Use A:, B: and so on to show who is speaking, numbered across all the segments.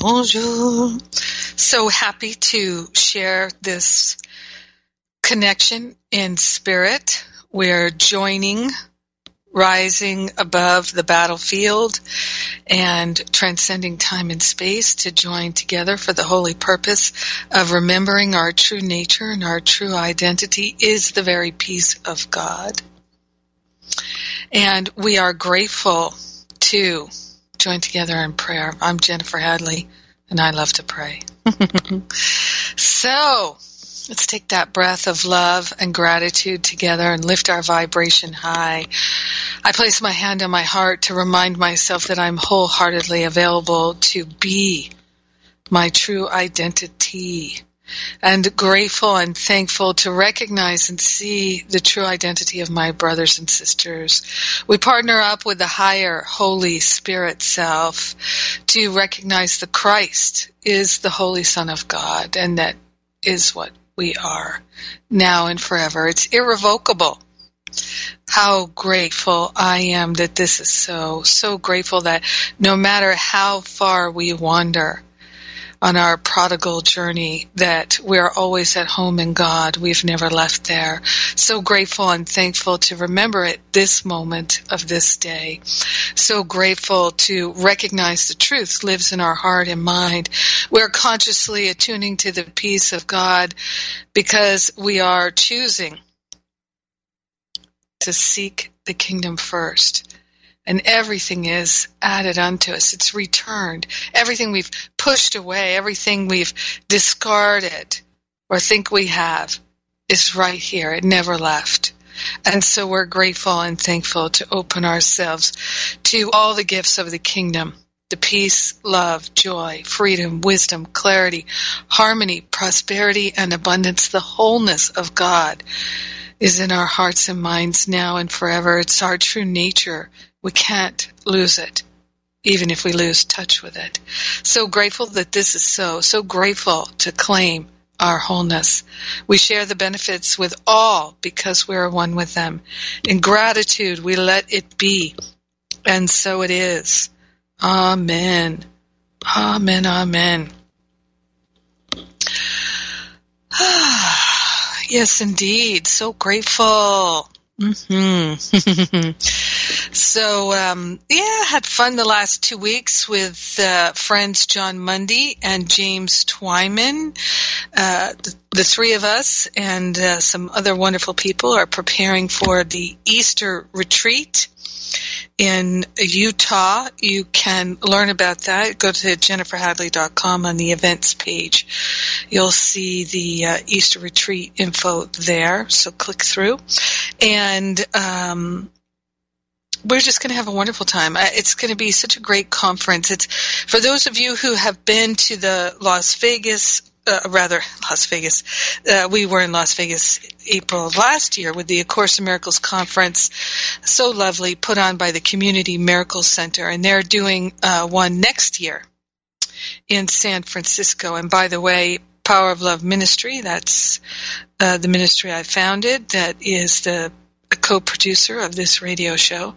A: Bonjour. So happy to share this connection in spirit. We're joining, rising above the battlefield and transcending time and space to join together for the holy purpose of remembering our true nature and our true identity is the very peace of God. And we are grateful to join together in prayer. I'm Jennifer Hadley, and I love to pray. so, let's take that breath of love and gratitude together and lift our vibration high. I place my hand on my heart to remind myself that I'm wholeheartedly available to be my true identity and grateful and thankful to recognize and see the true identity of my brothers and sisters. We partner up with the higher Holy Spirit self to recognize the Christ is the Holy Son of God and that is what we are now and forever. It's irrevocable. How grateful I am that this is so, so grateful that no matter how far we wander, on our prodigal journey that we're always at home in God. We've never left there. So grateful and thankful to remember it this moment of this day. So grateful to recognize the truth lives in our heart and mind. We're consciously attuning to the peace of God because we are choosing to seek the kingdom first and everything is added unto us. It's returned. Everything we've pushed away, everything we've discarded or think we have is right here. It never left. And so we're grateful and thankful to open ourselves to all the gifts of the kingdom. The peace, love, joy, freedom, wisdom, clarity, harmony, prosperity, and abundance, the wholeness of God is in our hearts and minds now and forever. It's our true nature we can't lose it, even if we lose touch with it. So grateful that this is so, so grateful to claim our wholeness. We share the benefits with all because we are one with them. In gratitude, we let it be. And so it is. Amen. Amen. Amen. yes, indeed. So grateful. Mm-hmm. so um, yeah, had fun the last two weeks with uh, friends Jon Mundy and James Twyman. Uh, the, the, three of us and uh, some other wonderful people are preparing for the Easter retreat in Utah. You can learn about that. Go to jenniferhadley.com on the events page. You'll see the uh, Easter retreat info there. So click through. And, um, we're just going to have a wonderful time. It's going to be such a great conference. It's for those of you who have been to the Las Vegas uh, rather Las Vegas. Uh, we were in Las Vegas April of last year with the A Course in Miracles conference. So lovely, put on by the Community Miracle Center, and they're doing uh, one next year in San Francisco. And by the way, Power of Love Ministry, that's uh, the ministry I founded, that is the a co-producer of this radio show.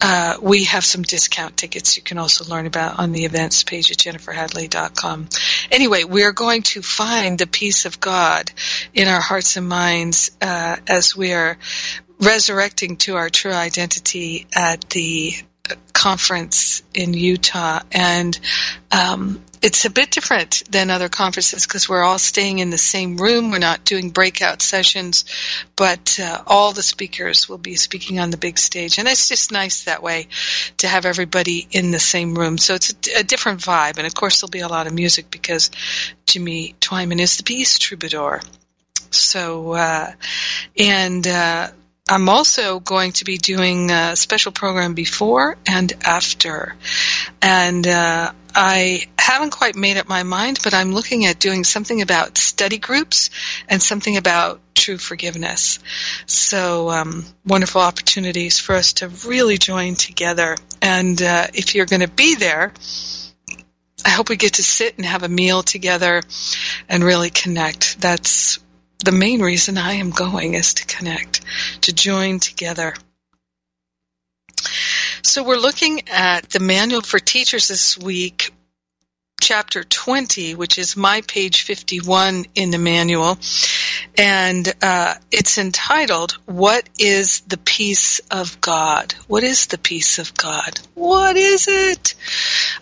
A: Uh, we have some discount tickets you can also learn about on the events page at jenniferhadley.com. Anyway, we're going to find the peace of God in our hearts and minds uh, as we are resurrecting to our true identity at the conference in Utah, and um, it's a bit different than other conferences because we're all staying in the same room. We're not doing breakout sessions, but uh, all the speakers will be speaking on the big stage, and it's just nice that way to have everybody in the same room. So it's a, a different vibe, and of course there'll be a lot of music because Jimmy Twyman is the peace troubadour. So, uh, and uh, I'm also going to be doing a special program before and after. And uh, I haven't quite made up my mind, but I'm looking at doing something about study groups and something about true forgiveness. So, um, wonderful opportunities for us to really join together. And uh, if you're going to be there, I hope we get to sit and have a meal together and really connect. That's the main reason I am going is to connect, to join together. So we're looking at the manual for teachers this week, chapter 20, which is my page 51 in the manual. And uh, it's entitled, What is the Peace of God? What is the peace of God? What is it?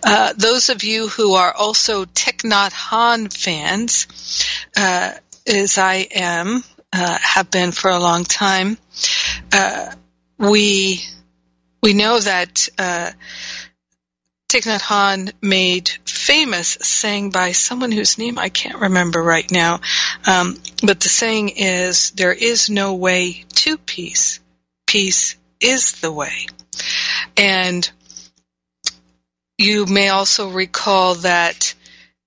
A: Uh, those of you who are also Thich Nhat fans, uh, as I am, uh, have been for a long time, uh, we we know that uh, Thich Nhat Hanh made famous saying by someone whose name I can't remember right now, um, but the saying is, there is no way to peace. Peace is the way. And you may also recall that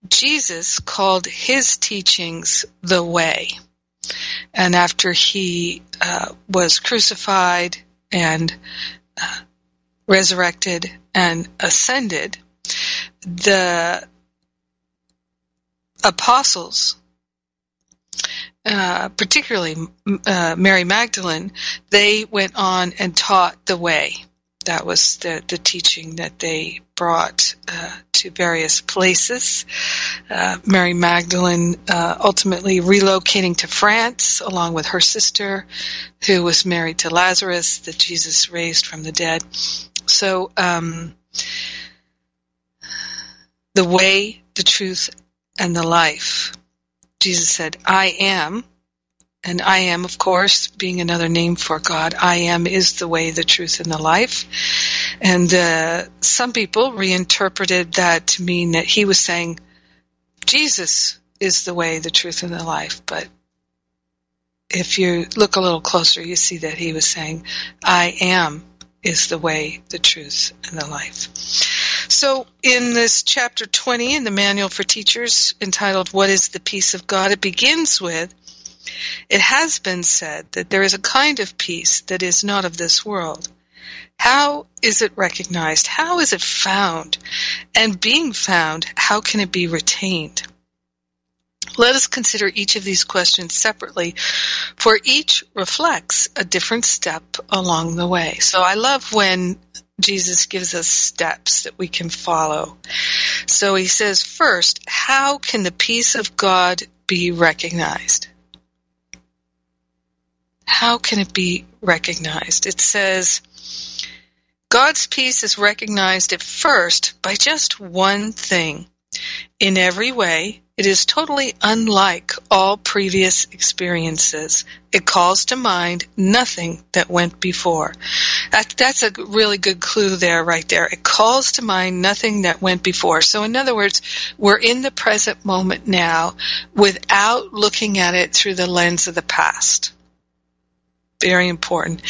A: Jesus called his teachings the way. And after he uh, was crucified and resurrected and ascended, the apostles, uh, particularly uh, Mary Magdalene, they went on and taught the way. That was the, the teaching that they brought uh, to various places. Uh, Mary Magdalene uh, ultimately relocating to France along with her sister, who was married to Lazarus that Jesus raised from the dead. So, um, the way, the truth, and the life. Jesus said, I am and I am, of course, being another name for God, I am is the way, the truth, and the life. And uh, some people reinterpreted that to mean that he was saying, Jesus is the way, the truth, and the life. But if you look a little closer, you see that he was saying, I am is the way, the truth, and the life. So in this chapter 20 in the manual for teachers entitled, What is the Peace of God? It begins with, it has been said that there is a kind of peace that is not of this world. How is it recognized? How is it found? And being found, how can it be retained? Let us consider each of these questions separately, for each reflects a different step along the way. So I love when Jesus gives us steps that we can follow. So he says, first, how can the peace of God be recognized? How can it be recognized? It says, God's peace is recognized at first by just one thing. In every way, it is totally unlike all previous experiences. It calls to mind nothing that went before. That, that's a really good clue there, right there. It calls to mind nothing that went before. So in other words, we're in the present moment now without looking at it through the lens of the past very important.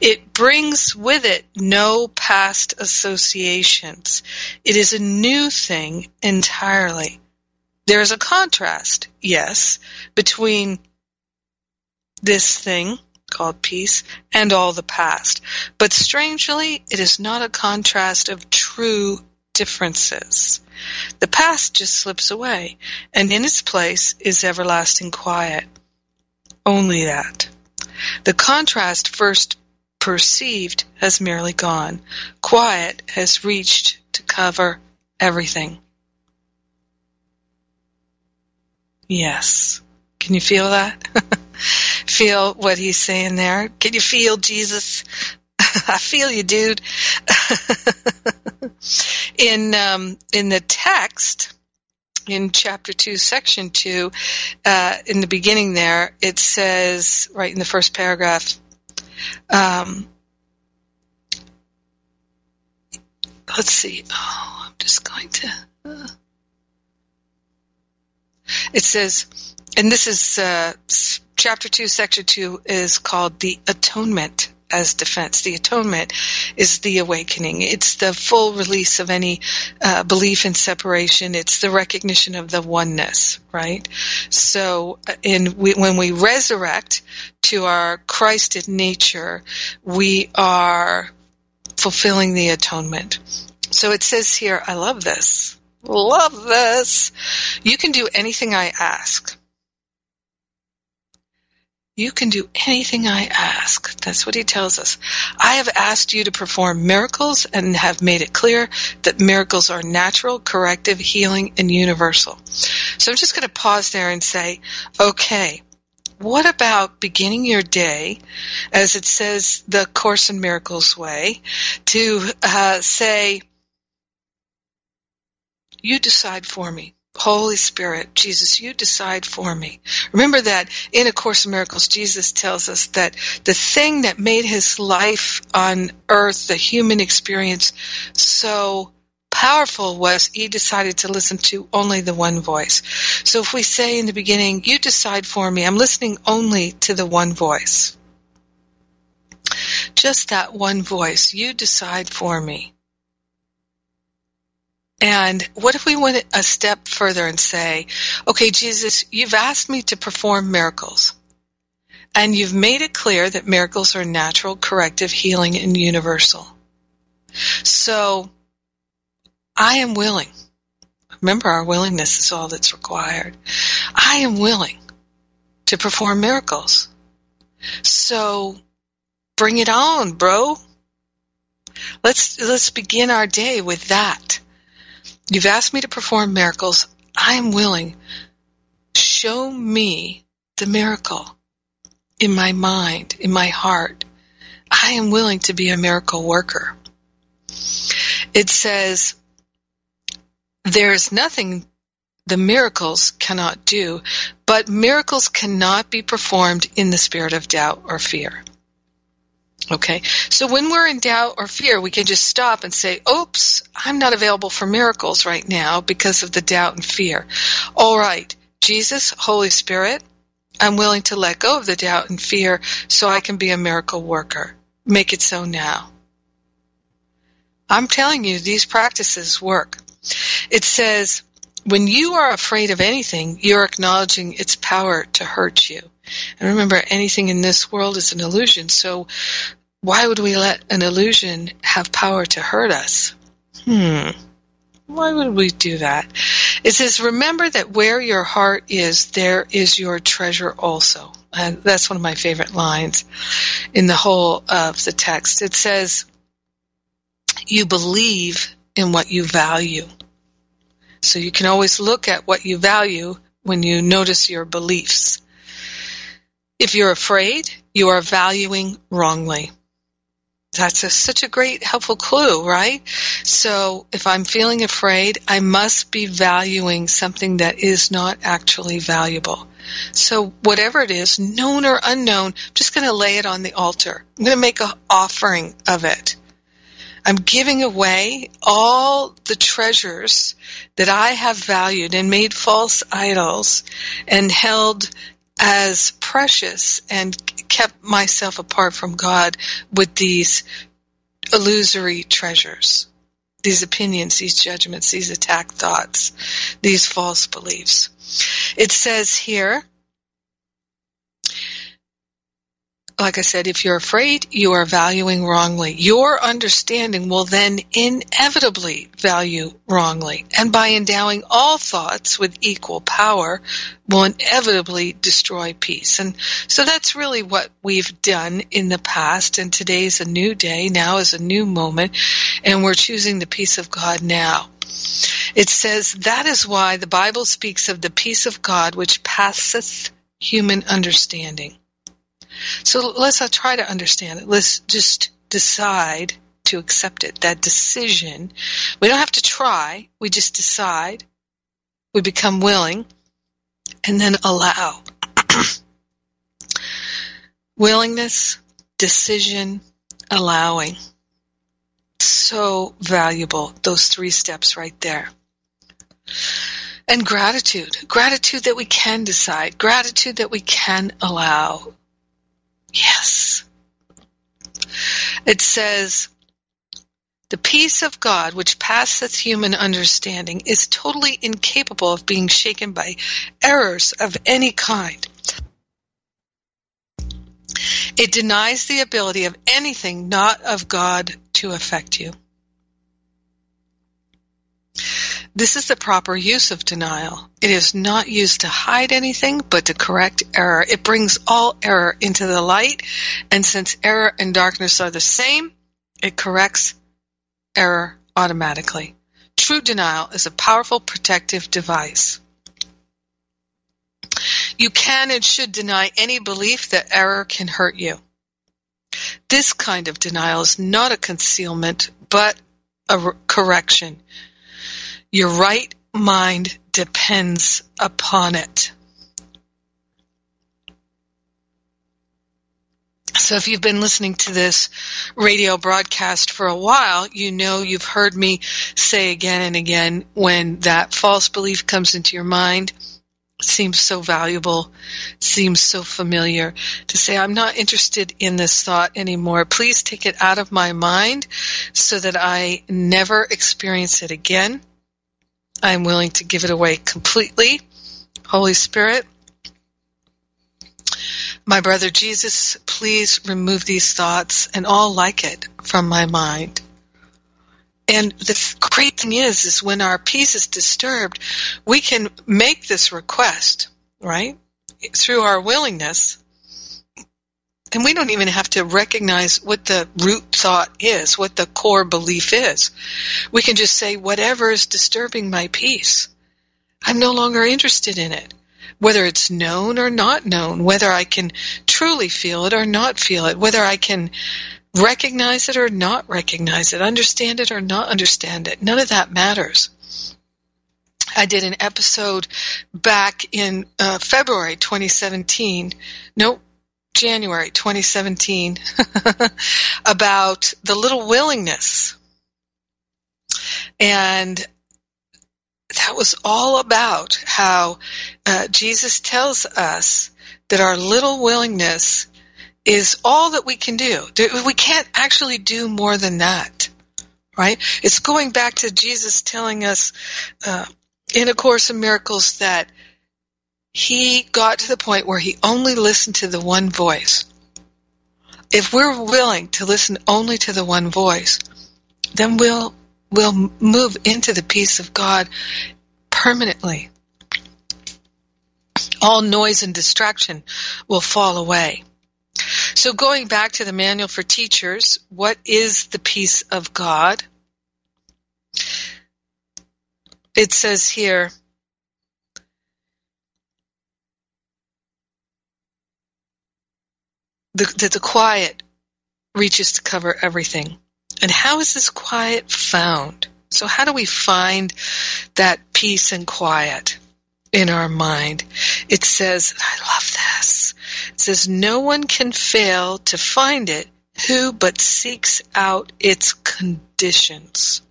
A: It brings with it no past associations. It is a new thing entirely. There is a contrast, yes, between this thing called peace and all the past. But strangely, it is not a contrast of true differences. The past just slips away, and in its place is everlasting quiet. Only that. The contrast first perceived has merely gone. Quiet has reached to cover everything. Yes. Can you feel that? feel what he's saying there? Can you feel Jesus? I feel you, dude. in um, in the text, in chapter 2, section 2, uh, in the beginning there, it says, right in the first paragraph, um, let's see. Oh, I'm just going to. Uh, it says, and this is uh, chapter 2, section 2 is called the atonement as defense. The atonement is the awakening. It's the full release of any uh, belief in separation. It's the recognition of the oneness, right? So, uh, in we, when we resurrect to our Christed nature, we are fulfilling the atonement. So it says here, I love this. Love this. You can do anything I ask. You can do anything I ask. That's what he tells us. I have asked you to perform miracles and have made it clear that miracles are natural, corrective, healing, and universal. So I'm just going to pause there and say, okay, what about beginning your day, as it says the Course in Miracles way, to uh, say, you decide for me. Holy Spirit, Jesus, you decide for me. Remember that in A Course in Miracles, Jesus tells us that the thing that made his life on earth, the human experience, so powerful was he decided to listen to only the one voice. So if we say in the beginning, you decide for me, I'm listening only to the one voice. Just that one voice, you decide for me. And what if we went a step further and say, okay, Jesus, you've asked me to perform miracles. And you've made it clear that miracles are natural, corrective, healing, and universal. So, I am willing. Remember, our willingness is all that's required. I am willing to perform miracles. So, bring it on, bro. Let's, let's begin our day with that. You've asked me to perform miracles. I am willing. Show me the miracle in my mind, in my heart. I am willing to be a miracle worker. It says, there's nothing the miracles cannot do, but miracles cannot be performed in the spirit of doubt or fear. Okay, so when we're in doubt or fear, we can just stop and say, oops, I'm not available for miracles right now because of the doubt and fear. All right, Jesus, Holy Spirit, I'm willing to let go of the doubt and fear so I can be a miracle worker. Make it so now. I'm telling you, these practices work. It says, when you are afraid of anything, you're acknowledging its power to hurt you. And remember, anything in this world is an illusion. So why would we let an illusion have power to hurt us? Hmm. Why would we do that? It says, remember that where your heart is, there is your treasure also. And that's one of my favorite lines in the whole of the text. It says, you believe in what you value. So you can always look at what you value when you notice your beliefs. If you're afraid, you are valuing wrongly. That's a, such a great helpful clue, right? So if I'm feeling afraid, I must be valuing something that is not actually valuable. So whatever it is, known or unknown, I'm just going to lay it on the altar. I'm going to make an offering of it. I'm giving away all the treasures that I have valued and made false idols and held as precious and kept myself apart from God with these illusory treasures, these opinions, these judgments, these attack thoughts, these false beliefs. It says here, like I said, if you're afraid, you are valuing wrongly. Your understanding will then inevitably value wrongly. And by endowing all thoughts with equal power, will inevitably destroy peace. And so that's really what we've done in the past. And today's a new day. Now is a new moment. And we're choosing the peace of God now. It says, that is why the Bible speaks of the peace of God which passeth human understanding. So let's not try to understand it. Let's just decide to accept it. That decision. We don't have to try. We just decide. We become willing and then allow. Willingness, decision, allowing. So valuable, those three steps right there. And gratitude. Gratitude that we can decide. Gratitude that we can allow. Yes. It says, the peace of God, which passeth human understanding, is totally incapable of being shaken by errors of any kind. It denies the ability of anything not of God to affect you. This is the proper use of denial. It is not used to hide anything, but to correct error. It brings all error into the light, and since error and darkness are the same, it corrects error automatically. True denial is a powerful protective device. You can and should deny any belief that error can hurt you. This kind of denial is not a concealment, but a correction. Your right mind depends upon it. So if you've been listening to this radio broadcast for a while, you know you've heard me say again and again when that false belief comes into your mind, seems so valuable, seems so familiar, to say, I'm not interested in this thought anymore. Please take it out of my mind so that I never experience it again. I'm willing to give it away completely. Holy Spirit, my brother Jesus, please remove these thoughts and all like it from my mind. And the great thing is, is when our peace is disturbed, we can make this request, right? Through our willingness. And we don't even have to recognize what the root thought is, what the core belief is. We can just say, whatever is disturbing my peace, I'm no longer interested in it whether it's known or not known, whether I can truly feel it or not feel it, whether I can recognize it or not recognize it, understand it or not understand it. None of that matters. I did an episode back in uh, February 2017. No, January 2017 about the little willingness. And that was all about how uh, Jesus tells us that our little willingness is all that we can do. We can't actually do more than that, right? It's going back to Jesus telling us uh, in A Course in Miracles that he got to the point where he only listened to the one voice. If we're willing to listen only to the one voice, then we'll we'll move into the peace of God permanently. All noise and distraction will fall away. So going back to the manual for teachers, what is the peace of God? It says here, that the quiet reaches to cover everything. And how is this quiet found? So how do we find that peace and quiet in our mind? It says, I love this. It says, no one can fail to find it who but seeks out its conditions.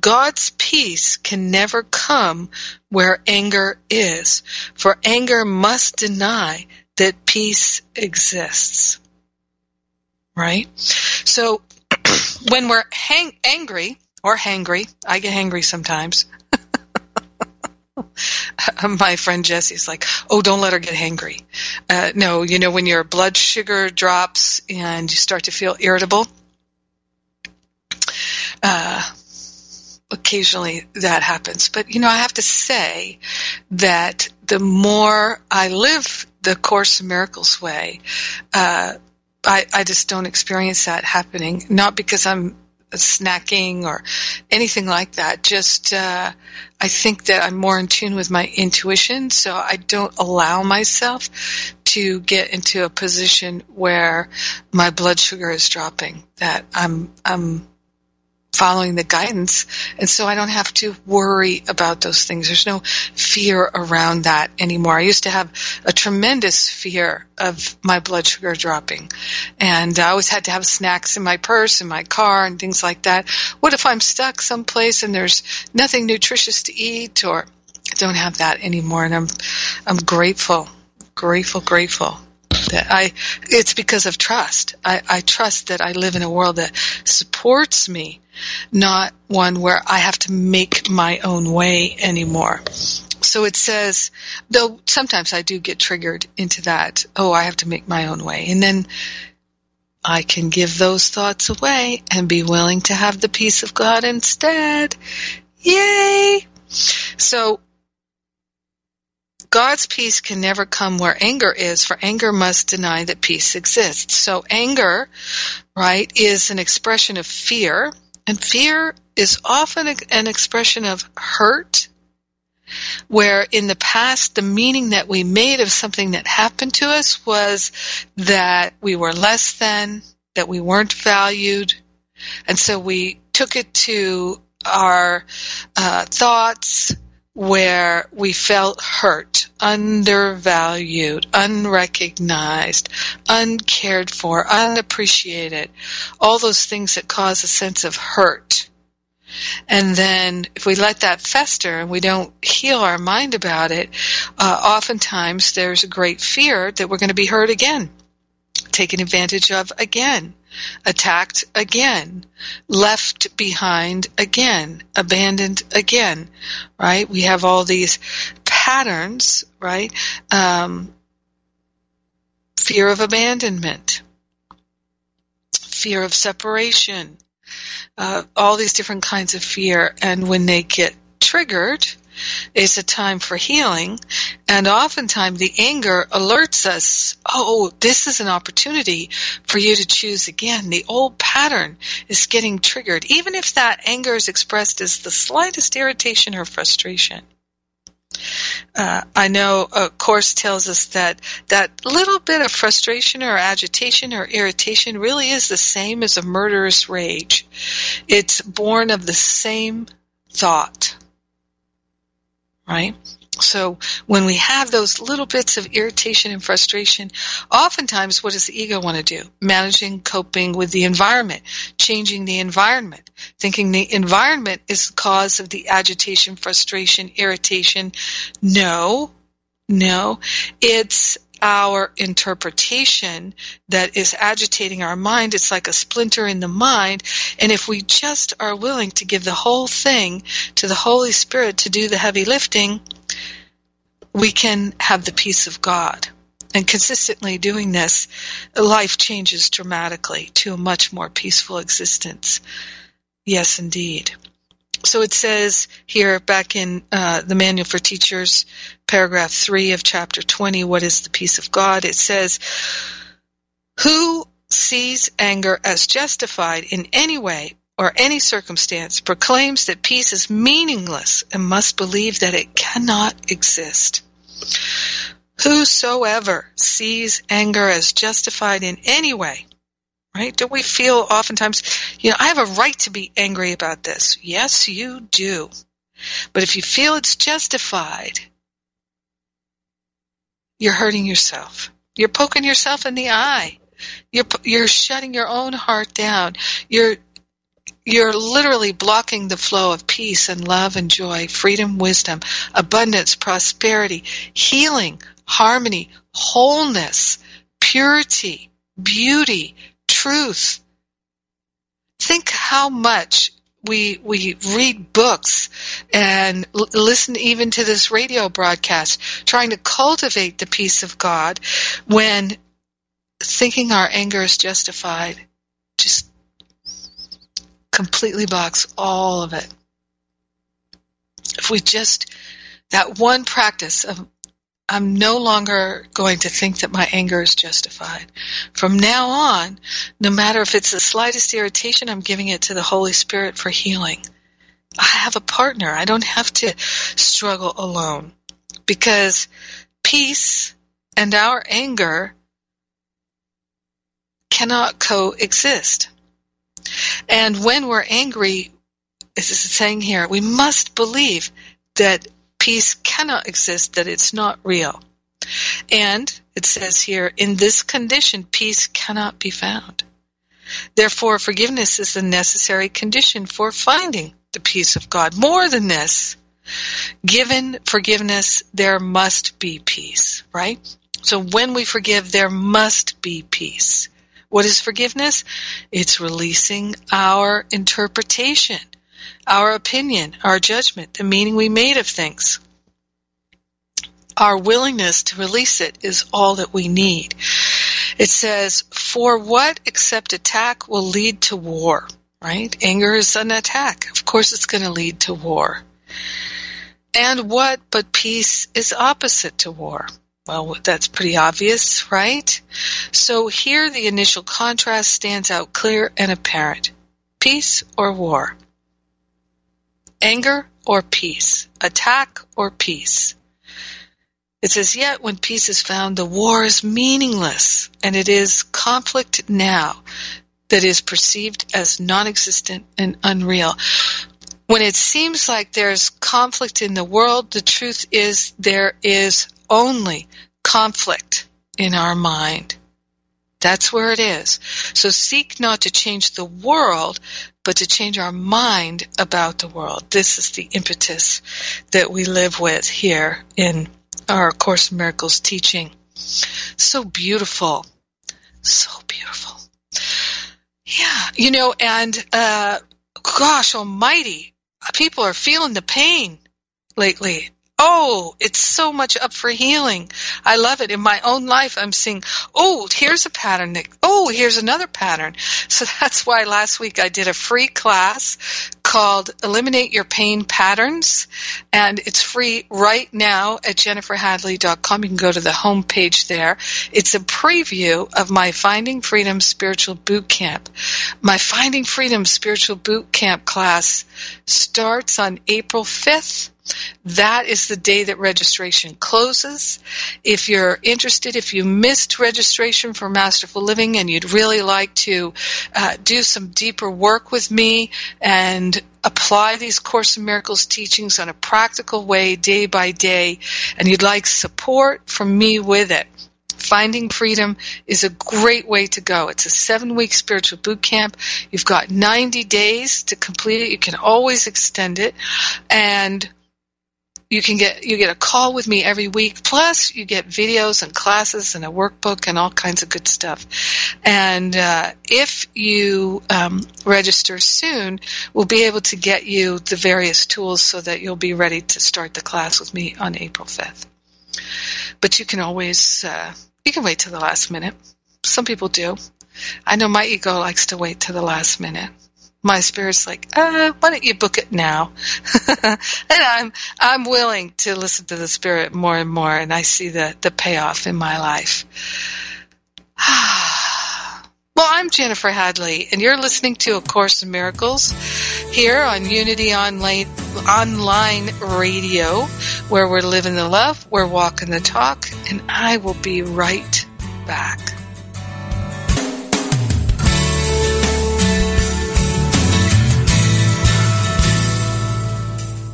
A: God's peace can never come where anger is, for anger must deny that peace exists. Right? So when we're hang- angry or hangry, I get hangry sometimes. My friend Jesse's like, "Oh, don't let her get hangry." Uh, no, you know when your blood sugar drops and you start to feel irritable. Uh, occasionally that happens, but you know I have to say that the more I live the Course in Miracles way, uh, I, I just don't experience that happening. Not because I'm snacking or anything like that. Just, uh, I think that I'm more in tune with my intuition, so I don't allow myself to get into a position where my blood sugar is dropping. That I'm, I'm following the guidance. And so I don't have to worry about those things. There's no fear around that anymore. I used to have a tremendous fear of my blood sugar dropping. And I always had to have snacks in my purse, in my car, and things like that. What if I'm stuck someplace and there's nothing nutritious to eat or I don't have that anymore. And I'm, I'm grateful, grateful, grateful. That I, it's because of trust. I, I trust that I live in a world that supports me, not one where I have to make my own way anymore. So it says, though sometimes I do get triggered into that, oh, I have to make my own way. And then I can give those thoughts away and be willing to have the peace of God instead. Yay! So God's peace can never come where anger is, for anger must deny that peace exists. So anger, right, is an expression of fear, and fear is often an expression of hurt, where in the past the meaning that we made of something that happened to us was that we were less than, that we weren't valued, and so we took it to our uh, thoughts, where we felt hurt, undervalued, unrecognized, uncared for, unappreciated, all those things that cause a sense of hurt. And then if we let that fester and we don't heal our mind about it, uh, oftentimes there's a great fear that we're going to be hurt again, taken advantage of again attacked again, left behind again, abandoned again, right? We have all these patterns, right? Um, fear of abandonment, fear of separation, uh, all these different kinds of fear. And when they get triggered, is a time for healing. And oftentimes the anger alerts us, oh, this is an opportunity for you to choose again. The old pattern is getting triggered, even if that anger is expressed as the slightest irritation or frustration. Uh, I know a course tells us that that little bit of frustration or agitation or irritation really is the same as a murderous rage. It's born of the same thought right? So when we have those little bits of irritation and frustration, oftentimes what does the ego want to do? Managing, coping with the environment, changing the environment, thinking the environment is the cause of the agitation, frustration, irritation. No, no, it's our interpretation that is agitating our mind. It's like a splinter in the mind. And if we just are willing to give the whole thing to the Holy Spirit to do the heavy lifting, we can have the peace of God. And consistently doing this, life changes dramatically to a much more peaceful existence. Yes, indeed. So it says here back in uh, the Manual for Teachers, paragraph 3 of chapter 20, What is the Peace of God? It says, Who sees anger as justified in any way or any circumstance proclaims that peace is meaningless and must believe that it cannot exist. Whosoever sees anger as justified in any way right? Don't we feel oftentimes, you know, I have a right to be angry about this. Yes, you do. But if you feel it's justified, you're hurting yourself. You're poking yourself in the eye. You're you're shutting your own heart down. You're you're literally blocking the flow of peace and love and joy, freedom, wisdom, abundance, prosperity, healing, harmony, wholeness, purity, beauty, truth. Think how much we we read books and l- listen even to this radio broadcast trying to cultivate the peace of God when thinking our anger is justified just completely blocks all of it if we just that one practice of I'm no longer going to think that my anger is justified. From now on, no matter if it's the slightest irritation, I'm giving it to the Holy Spirit for healing. I have a partner. I don't have to struggle alone because peace and our anger cannot coexist. And when we're angry, as it's saying here, we must believe that peace cannot exist, that it's not real. And it says here, in this condition, peace cannot be found. Therefore, forgiveness is a necessary condition for finding the peace of God. More than this, given forgiveness, there must be peace, right? So when we forgive, there must be peace. What is forgiveness? It's releasing our interpretation, our opinion, our judgment, the meaning we made of things. Our willingness to release it is all that we need. It says, for what except attack will lead to war, right? Anger is an attack. Of course it's going to lead to war. And what but peace is opposite to war? Well, that's pretty obvious, right? So here the initial contrast stands out clear and apparent. Peace or war? Anger or peace? Attack or peace? It says, yet when peace is found, the war is meaningless, and it is conflict now that is perceived as non-existent and unreal. When it seems like there's conflict in the world, the truth is there is only conflict in our mind. That's where it is. So seek not to change the world, but to change our mind about the world. This is the impetus that we live with here in our Course in Miracles teaching. So beautiful. So beautiful. Yeah, you know, and, uh, gosh almighty, people are feeling the pain lately. Oh, it's so much up for healing. I love it. In my own life, I'm seeing, oh, here's a pattern. oh, here's another pattern. So that's why last week I did a free class called Eliminate Your Pain Patterns. And it's free right now at jenniferhadley.com. You can go to the home page there. It's a preview of my Finding Freedom Spiritual Boot Camp. My Finding Freedom Spiritual Boot Camp class starts on April 5th that is the day that registration closes. If you're interested, if you missed registration for Masterful Living and you'd really like to uh, do some deeper work with me and apply these Course in Miracles teachings on a practical way day by day, and you'd like support from me with it, Finding Freedom is a great way to go. It's a seven week spiritual boot camp. You've got 90 days to complete it. You can always extend it. And you can get you get a call with me every week plus you get videos and classes and a workbook and all kinds of good stuff. And uh, if you um, register soon we'll be able to get you the various tools so that you'll be ready to start the class with me on april 5th but you can always uh, you can wait till the last minute. Some people do. I know my ego likes to wait till the last minute my spirit's like, uh, why don't you book it now? and I'm I'm willing to listen to the spirit more and more, and I see the the payoff in my life. well, I'm Jennifer Hadley, and you're listening to A Course in Miracles here on Unity Online Online Radio, where we're living the love, we're walking the talk, and I will be right back.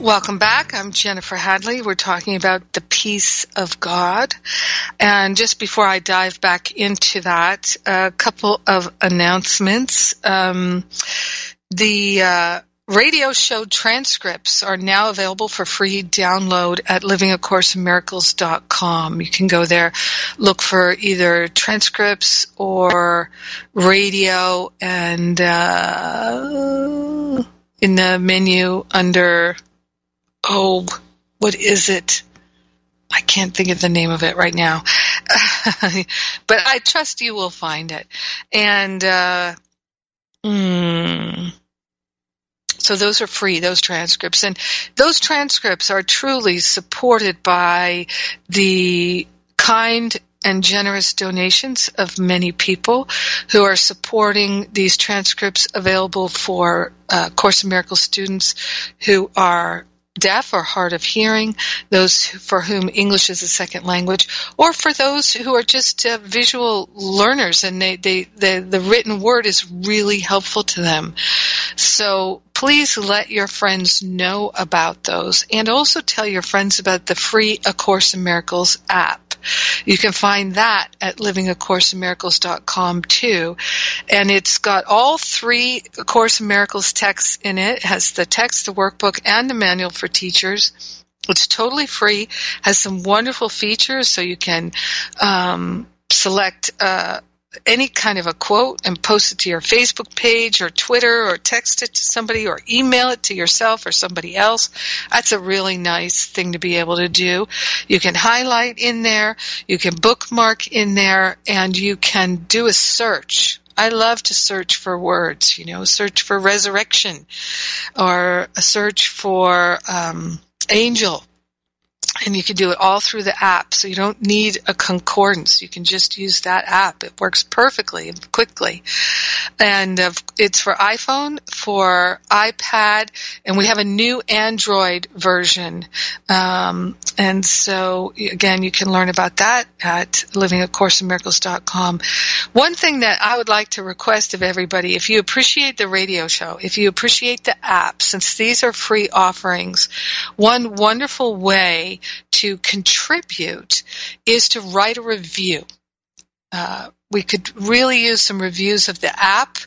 A: Welcome back. I'm Jennifer Hadley. We're talking about the peace of God. And just before I dive back into that, a couple of announcements. Um, the uh, radio show transcripts are now available for free download at livingacourseofmiracles.com. You can go there, look for either transcripts or radio, and uh, in the menu under oh, what is it? I can't think of the name of it right now. but I trust you will find it. And, uh, mm, so those are free, those transcripts. And those transcripts are truly supported by the kind and generous donations of many people who are supporting these transcripts available for uh, Course in Miracles students who are deaf or hard of hearing, those for whom English is a second language, or for those who are just uh, visual learners and they, they, the, the written word is really helpful to them. So please let your friends know about those and also tell your friends about the free A Course in Miracles app. You can find that at livingacourseinmiracles.com too. And it's got all three Course in Miracles texts in it. It has the text, the workbook, and the manual for teachers. It's totally free, has some wonderful features so you can um, select uh, any kind of a quote and post it to your Facebook page or Twitter or text it to somebody or email it to yourself or somebody else. That's a really nice thing to be able to do. You can highlight in there, you can bookmark in there, and you can do a search. I love to search for words, you know, search for resurrection or a search for um, angel and you can do it all through the app so you don't need a concordance. You can just use that app. It works perfectly and quickly. And uh, it's for iphone for ipad and we have a new android version. Um, and so again you can learn about that at livingacourseinmiracles.com one thing that i would like to request of everybody if you appreciate the radio show if you appreciate the app since these are free offerings one wonderful way to contribute is to write a review. Uh, we could really use some reviews of the app,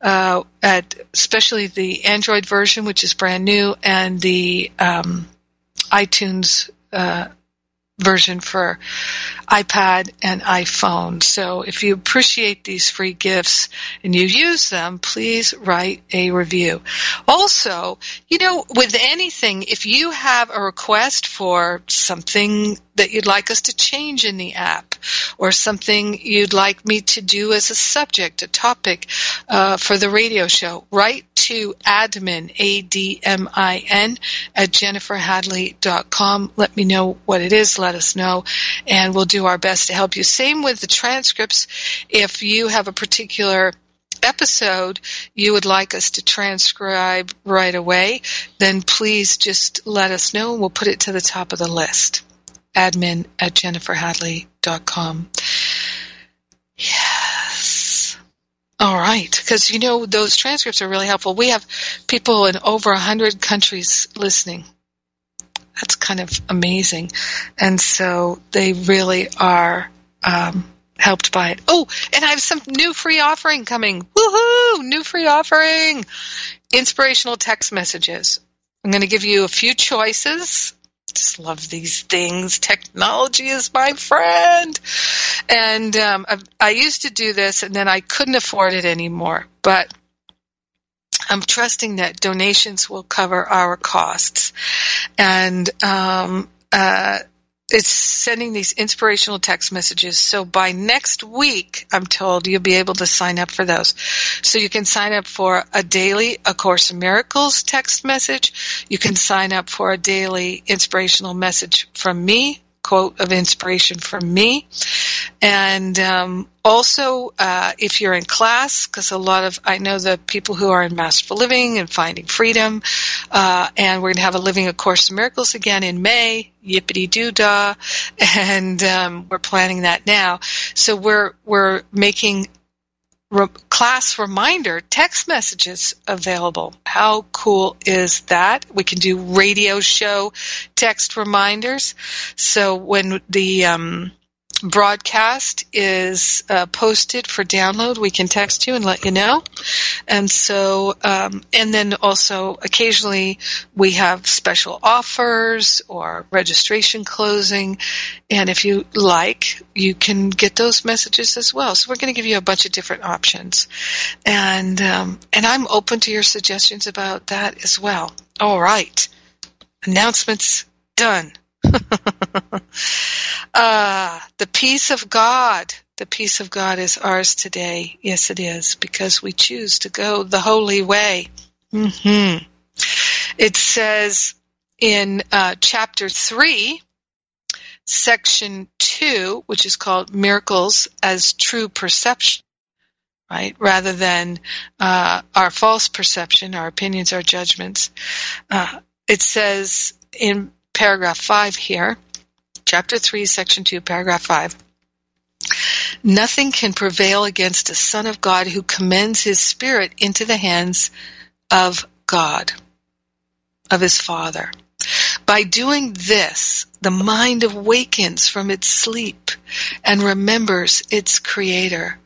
A: uh, at especially the Android version, which is brand new, and the um, iTunes uh, version for iPad and iPhone. So if you appreciate these free gifts and you use them, please write a review. Also, you know, with anything, if you have a request for something that you'd like us to change in the app or something you'd like me to do as a subject, a topic uh, for the radio show, write to admin, A-D-M-I-N, at jenniferhadley.com. Let me know what it is. Let us know, and we'll do our best to help you. Same with the transcripts. If you have a particular episode you would like us to transcribe right away, then please just let us know and we'll put it to the top of the list. Admin at jenniferhadley.com. Yes. All right, because you know those transcripts are really helpful. We have people in over a hundred countries listening. That's kind of amazing, and so they really are um, helped by it. Oh, and I have some new free offering coming. Woohoo! New free offering. Inspirational text messages. I'm going to give you a few choices just love these things. Technology is my friend. And um, I, I used to do this, and then I couldn't afford it anymore. But I'm trusting that donations will cover our costs. And um, uh, it's sending these inspirational text messages. So by next week, I'm told you'll be able to sign up for those. So you can sign up for a daily A Course in Miracles text message. You can sign up for a daily inspirational message from me quote of inspiration from me. And um, also, uh, if you're in class, because a lot of I know the people who are in Masterful Living and Finding Freedom, uh, and we're going to have a Living a Course in Miracles again in May. Yippity doo dah, and um, we're planning that now. So we're we're making re- class reminder text messages available. How cool is that? We can do radio show text reminders. So when the um, broadcast is uh, posted for download, we can text you and let you know. And so, um, and then also occasionally we have special offers or registration closing. And if you like, you can get those messages as well. So we're going to give you a bunch of different options. And, um, and I'm open to your suggestions about that as well. All right. Announcements done. uh, the peace of God. The peace of God is ours today. Yes, it is, because we choose to go the holy way. Mm-hmm. It says in uh, chapter 3, section 2, which is called Miracles as True Perception, right? Rather than uh, our false perception, our opinions, our judgments. Uh, it says in paragraph 5 here, chapter 3, section 2, paragraph 5. Nothing can prevail against a son of God who commends his spirit into the hands of God, of his Father. By doing this, the mind awakens from its sleep and remembers its Creator.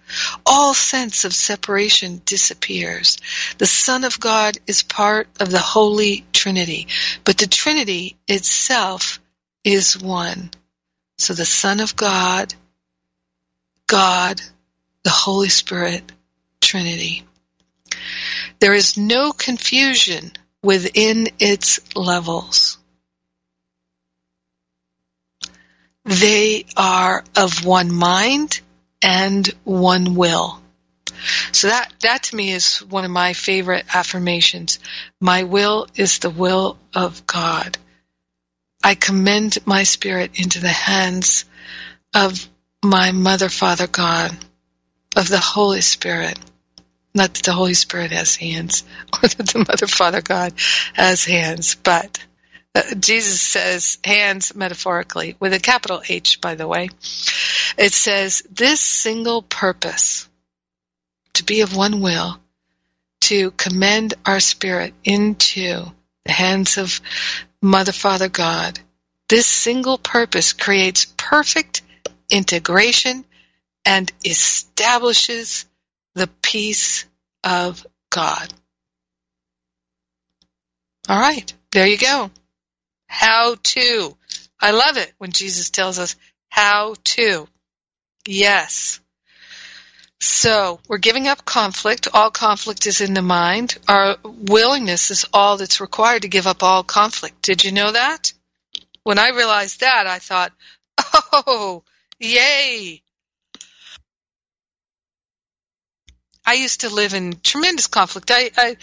A: All sense of separation disappears. The Son of God is part of the Holy Trinity, but the Trinity itself is one. So the Son of God, God, the Holy Spirit, Trinity. There is no confusion within its levels. They are of one mind and one will. So that, that to me is one of my favorite affirmations. My will is the will of God. I commend my spirit into the hands of my mother, father, God, of the Holy Spirit. Not that the Holy Spirit has hands, or that the mother, father, God has hands, but uh, Jesus says hands metaphorically, with a capital H, by the way. It says, this single purpose, to be of one will, to commend our spirit into the hands of Mother, Father, God, this single purpose creates perfect integration and establishes the peace of God. All right, there you go. How to. I love it when Jesus tells us how to. Yes. So we're giving up conflict. All conflict is in the mind. Our willingness is all that's required to give up all conflict. Did you know that? When I realized that, I thought, oh, yay. I used to live in tremendous conflict. I, I,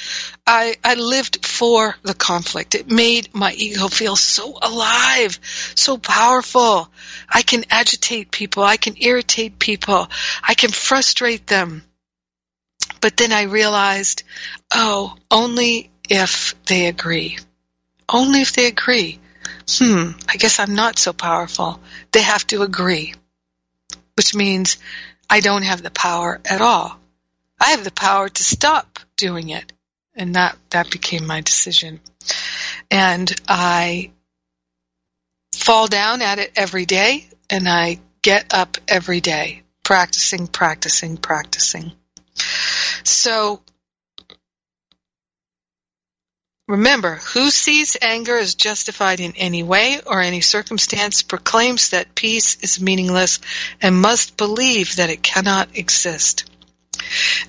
A: I, I lived for the conflict. It made my ego feel so alive, so powerful. I can agitate people. I can irritate people. I can frustrate them. But then I realized, oh, only if they agree. Only if they agree. Hmm, I guess I'm not so powerful. They have to agree. Which means I don't have the power at all. I have the power to stop doing it. And that, that became my decision. And I fall down at it every day and I get up every day, practicing, practicing, practicing. So remember, who sees anger as justified in any way or any circumstance proclaims that peace is meaningless and must believe that it cannot exist.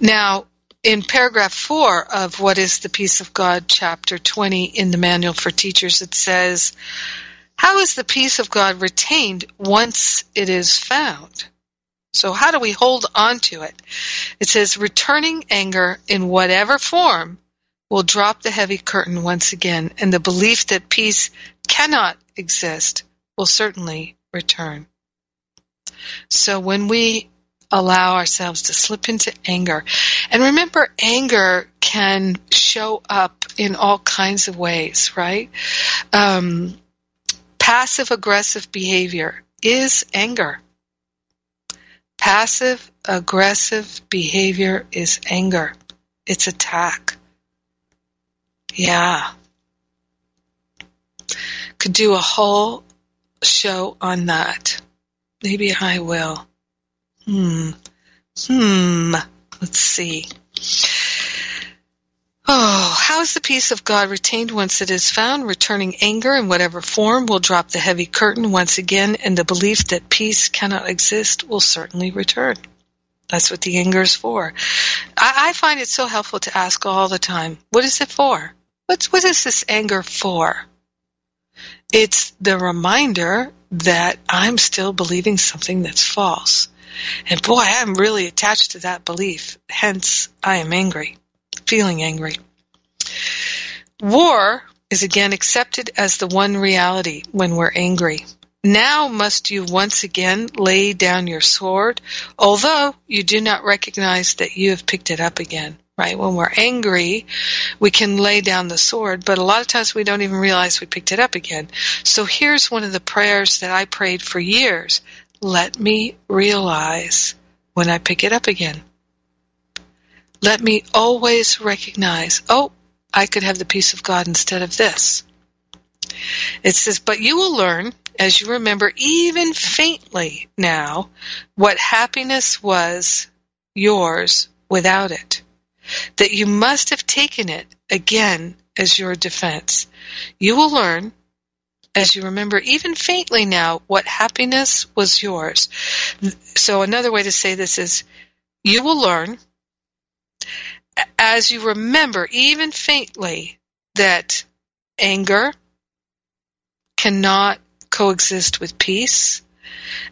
A: Now, in paragraph four of What is the Peace of God, chapter 20 in the Manual for Teachers, it says, How is the peace of God retained once it is found? So how do we hold on to it? It says, returning anger in whatever form will drop the heavy curtain once again, and the belief that peace cannot exist will certainly return. So when we allow ourselves to slip into anger. And remember, anger can show up in all kinds of ways, right? Um, passive aggressive behavior is anger. Passive aggressive behavior is anger. It's attack. Yeah. Could do a whole show on that. Maybe I will. Hmm. Hmm. Let's see. Oh, how is the peace of God retained once it is found? Returning anger in whatever form will drop the heavy curtain once again, and the belief that peace cannot exist will certainly return. That's what the anger is for. I, I find it so helpful to ask all the time, what is it for? What's, what is this anger for? It's the reminder that I'm still believing something that's false. And boy, I am really attached to that belief. Hence, I am angry, feeling angry. War is again accepted as the one reality when we're angry. Now must you once again lay down your sword, although you do not recognize that you have picked it up again. right? When we're angry, we can lay down the sword, but a lot of times we don't even realize we picked it up again. So here's one of the prayers that I prayed for years. Let me realize when I pick it up again. Let me always recognize, oh, I could have the peace of God instead of this. It says, but you will learn as you remember even faintly now what happiness was yours without it that you must have taken it again as your defense. You will learn, as you remember even faintly now, what happiness was yours. So another way to say this is, you will learn, as you remember even faintly, that anger cannot coexist with peace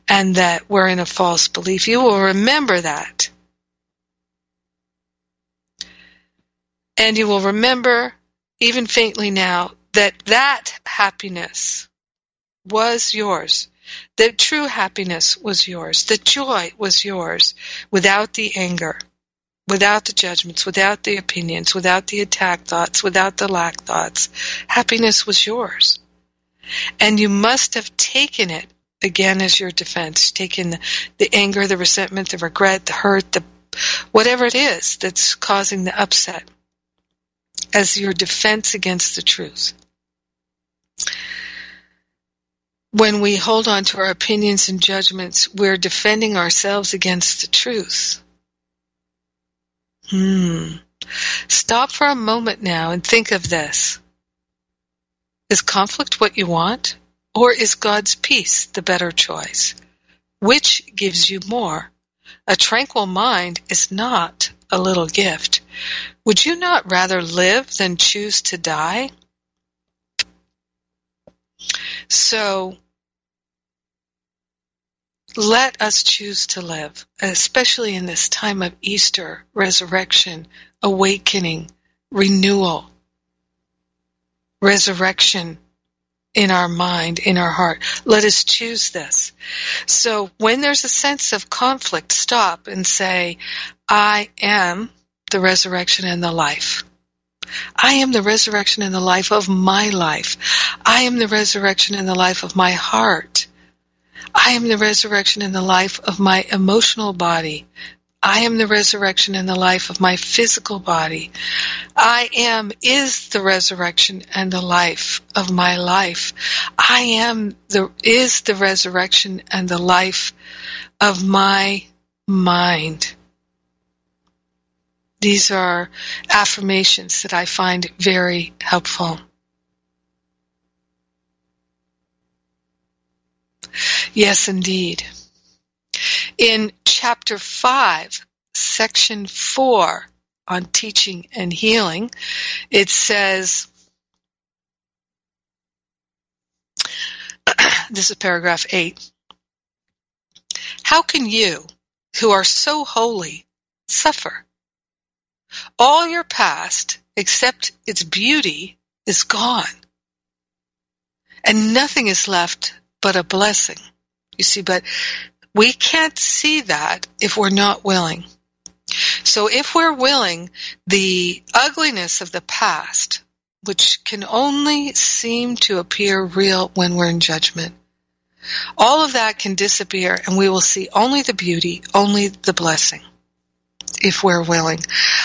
A: and that we're in a false belief. You will remember that And you will remember, even faintly now, that that happiness was yours. That true happiness was yours. The joy was yours without the anger, without the judgments, without the opinions, without the attack thoughts, without the lack thoughts. Happiness was yours. And you must have taken it again as your defense, taken the, the anger, the resentment, the regret, the hurt, the whatever it is that's causing the upset as your defense against the truth. When we hold on to our opinions and judgments, we're defending ourselves against the truth. Hmm. Stop for a moment now and think of this. Is conflict what you want? Or is God's peace the better choice? Which gives you more? A tranquil mind is not a little gift. Would you not rather live than choose to die? So, let us choose to live, especially in this time of Easter, resurrection, awakening, renewal, resurrection in our mind, in our heart. Let us choose this. So when there's a sense of conflict, stop and say, I am the resurrection and the life. I am the resurrection and the life of my life. I am the resurrection and the life of my heart. I am the resurrection and the life of my emotional body. I am the resurrection and the life of my physical body. I am is the resurrection and the life of my life. I am the is the resurrection and the life of my mind. These are affirmations that I find very helpful. Yes, indeed. In chapter 5, section 4 on teaching and healing, it says, this is paragraph 8. How can you, who are so holy, suffer? All your past, except its beauty, is gone. And nothing is left but a blessing. You see, but we can't see that if we're not willing. So if we're willing, the ugliness of the past, which can only seem to appear real when we're in judgment, all of that can disappear and we will see only the beauty, only the blessing if we're willing.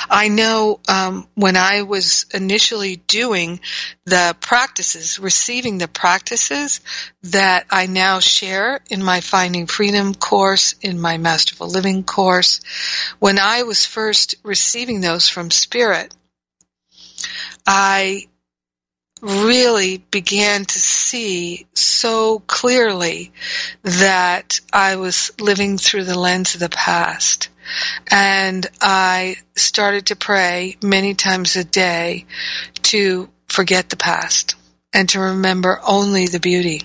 A: I know um, when I was initially doing the practices, receiving the practices that I now share in my Finding Freedom course, in my Masterful Living course, when I was first receiving those from Spirit, I really began to see so clearly that I was living through the lens of the past and I started to pray many times a day to forget the past and to remember only the beauty.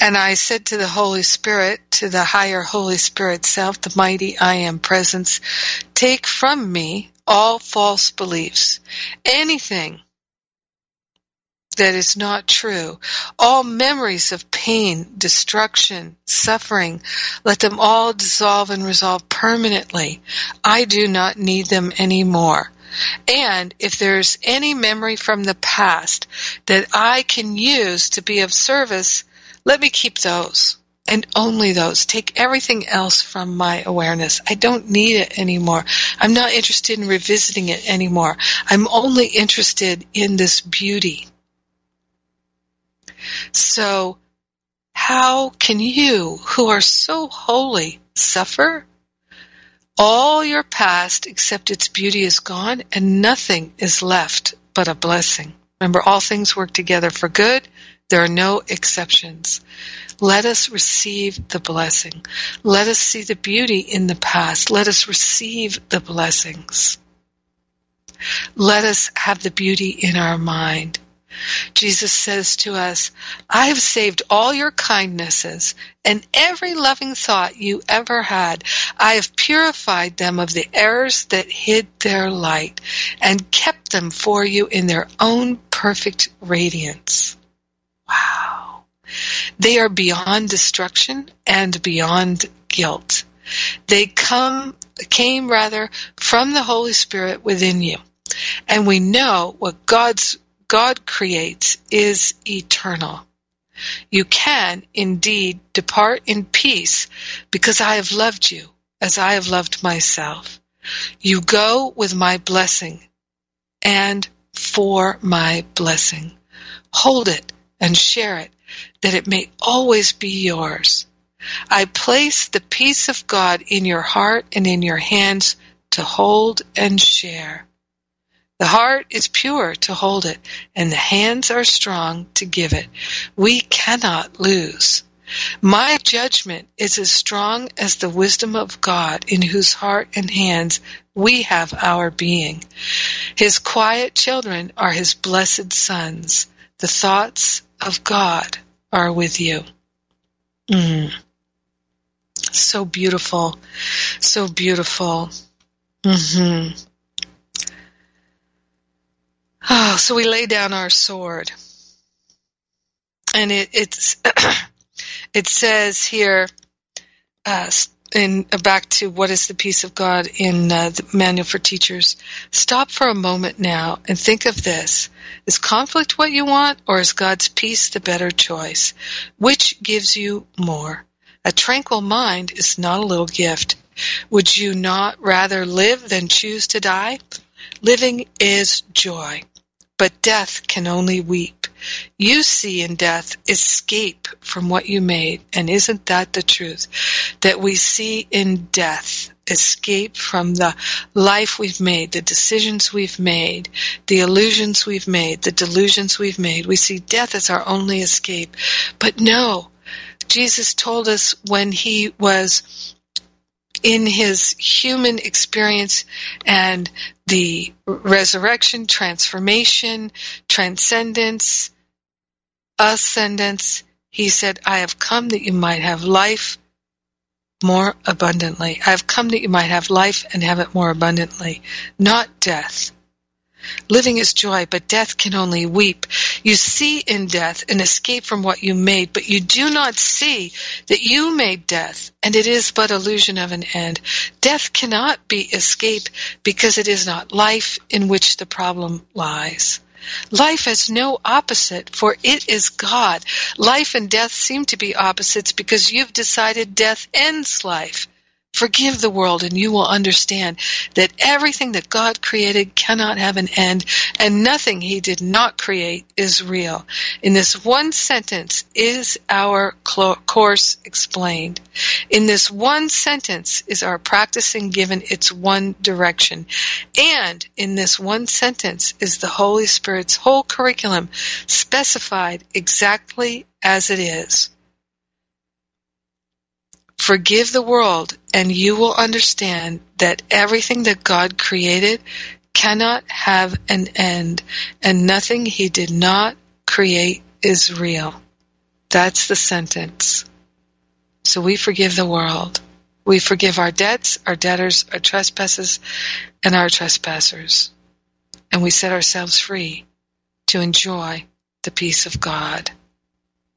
A: And I said to the Holy Spirit, to the higher Holy Spirit self, the mighty I am presence, take from me all false beliefs, anything that is not true. All memories of pain, destruction, suffering, let them all dissolve and resolve permanently. I do not need them anymore. And if there's any memory from the past that I can use to be of service, let me keep those and only those. Take everything else from my awareness. I don't need it anymore. I'm not interested in revisiting it anymore. I'm only interested in this beauty. So, how can you, who are so holy, suffer? All your past, except its beauty, is gone, and nothing is left but a blessing. Remember, all things work together for good. There are no exceptions. Let us receive the blessing. Let us see the beauty in the past. Let us receive the blessings. Let us have the beauty in our mind. Jesus says to us, I have saved all your kindnesses and every loving thought you ever had. I have purified them of the errors that hid their light and kept them for you in their own perfect radiance. Wow. They are beyond destruction and beyond guilt. They come, came rather from the Holy Spirit within you. And we know what God's God creates is eternal. You can indeed depart in peace because I have loved you as I have loved myself. You go with my blessing and for my blessing. Hold it and share it that it may always be yours. I place the peace of God in your heart and in your hands to hold and share. The heart is pure to hold it, and the hands are strong to give it. We cannot lose. My judgment is as strong as the wisdom of God, in whose heart and hands we have our being. His quiet children are his blessed sons. The thoughts of God are with you. Mm. So beautiful. So beautiful. Mm-hmm. Oh, so we lay down our sword. And it, it's, it says here, uh, in uh, back to what is the peace of God in uh, the manual for teachers. Stop for a moment now and think of this: Is conflict what you want, or is God's peace the better choice? Which gives you more? A tranquil mind is not a little gift. Would you not rather live than choose to die? Living is joy but death can only weep. You see in death escape from what you made, and isn't that the truth? That we see in death escape from the life we've made, the decisions we've made, the illusions we've made, the delusions we've made. We see death as our only escape. But no, Jesus told us when he was in his human experience and the resurrection, transformation, transcendence, ascendance, he said, I have come that you might have life more abundantly. I have come that you might have life and have it more abundantly, not death. Living is joy, but death can only weep. You see in death an escape from what you made, but you do not see that you made death, and it is but illusion of an end. Death cannot be escape because it is not life in which the problem lies. Life has no opposite, for it is God. Life and death seem to be opposites because you've decided death ends life. Forgive the world and you will understand that everything that God created cannot have an end and nothing he did not create is real. In this one sentence is our course explained. In this one sentence is our practicing given its one direction. And in this one sentence is the Holy Spirit's whole curriculum specified exactly as it is. Forgive the world and you will understand that everything that God created cannot have an end and nothing he did not create is real. That's the sentence. So we forgive the world. We forgive our debts, our debtors, our trespasses, and our trespassers. And we set ourselves free to enjoy the peace of God.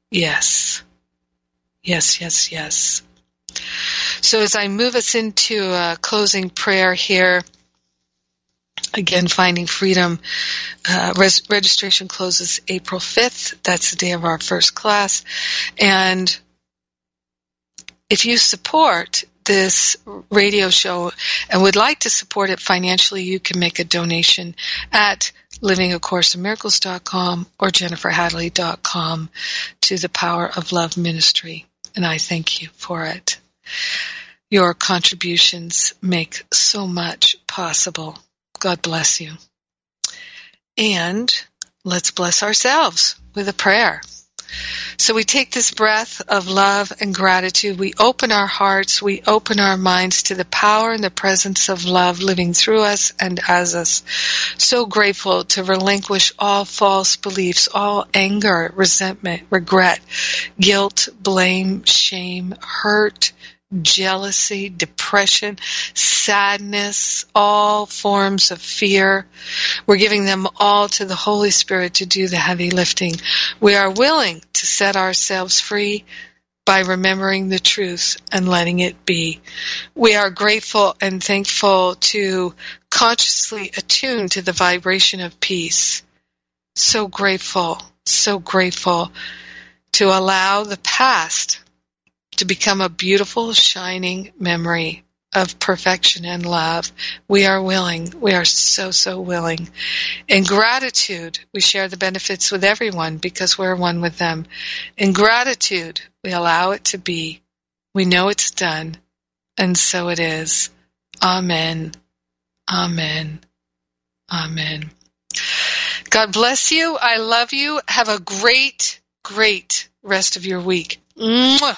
A: Yes. Yes, yes, yes. So as I move us into a closing prayer here, again, finding freedom, uh, res- registration closes April 5th. That's the day of our first class. And if you support this radio show and would like to support it financially, you can make a donation at livingacourseofmiracles.com or jenniferhadley.com to the Power of Love Ministry. And I thank you for it. Your contributions make so much possible. God bless you. And let's bless ourselves with a prayer. So we take this breath of love and gratitude. We open our hearts. We open our minds to the power and the presence of love living through us and as us. So grateful to relinquish all false beliefs, all anger, resentment, regret, guilt, blame, shame, hurt, jealousy, depression, sadness, all forms of fear. We're giving them all to the Holy Spirit to do the heavy lifting. We are willing to set ourselves free by remembering the truth and letting it be. We are grateful and thankful to consciously attune to the vibration of peace. So grateful, so grateful to allow the past to become a beautiful, shining memory of perfection and love. We are willing. We are so, so willing. In gratitude, we share the benefits with everyone because we're one with them. In gratitude, we allow it to be. We know it's done, and so it is. Amen. Amen. Amen. God bless you. I love you. Have a great, great rest of your week. Mwah.